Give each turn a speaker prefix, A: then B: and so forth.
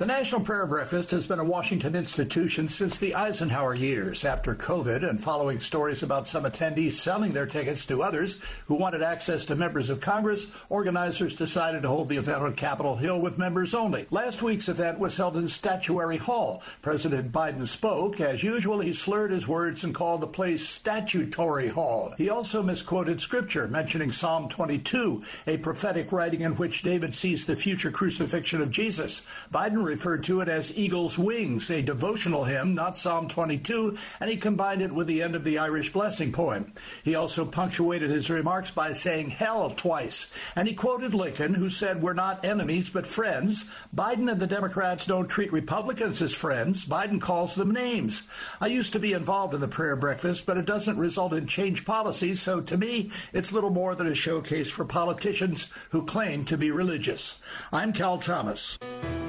A: The National Prayer Breakfast has been a Washington institution since the Eisenhower years. After COVID and following stories about some attendees selling their tickets to others who wanted access to members of Congress, organizers decided to hold the event on Capitol Hill with members only. Last week's event was held in Statuary Hall. President Biden spoke. As usual, he slurred his words and called the place Statutory Hall. He also misquoted scripture, mentioning Psalm 22, a prophetic writing in which David sees the future crucifixion of Jesus. Biden referred to it as Eagle's Wings, a devotional hymn, not Psalm 22, and he combined it with the end of the Irish blessing poem. He also punctuated his remarks by saying hell twice, and he quoted Lincoln, who said, We're not enemies, but friends. Biden and the Democrats don't treat Republicans as friends. Biden calls them names. I used to be involved in the prayer breakfast, but it doesn't result in change policies, so to me, it's little more than a showcase for politicians who claim to be religious. I'm Cal Thomas.